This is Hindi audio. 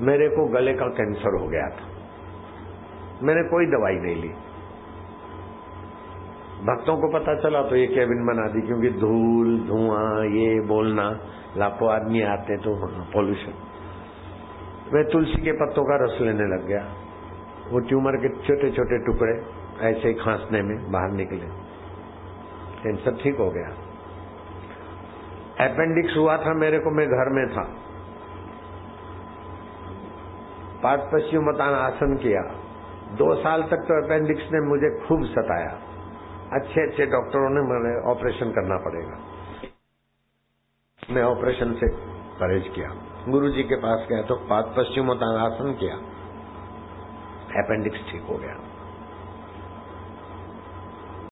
मेरे को गले का कैंसर हो गया था। मैंने कोई दवाई नहीं ली। भक्तों को पता चला तो ये केबिन बना दी, क्योंकि धूल, धुआँ, ये बोलना लाखों आदमी आते तो पॉल्यूशन मैं तुलसी के पत्तों का रस लेने लग गया। वो ट्यूमर के छोटे छोटे टुकड़े ऐसे खांसने में बाहर निकले। कैंसर ठीक हो गया। अपेंडिक्स हुआ था मेरे को, मैं घर में था। पाठ पश्चिमतान आसन किया। दो साल तक तो अपेंडिक्स ने मुझे खूब सताया। अच्छे अच्छे डॉक्टरों ने मैंने ऑपरेशन करना पड़ेगा। मैं ऑपरेशन से परहेज किया। गुरु जी के पास गया तो पाद मतान आसन किया। अपेंडिक्स ठीक हो गया।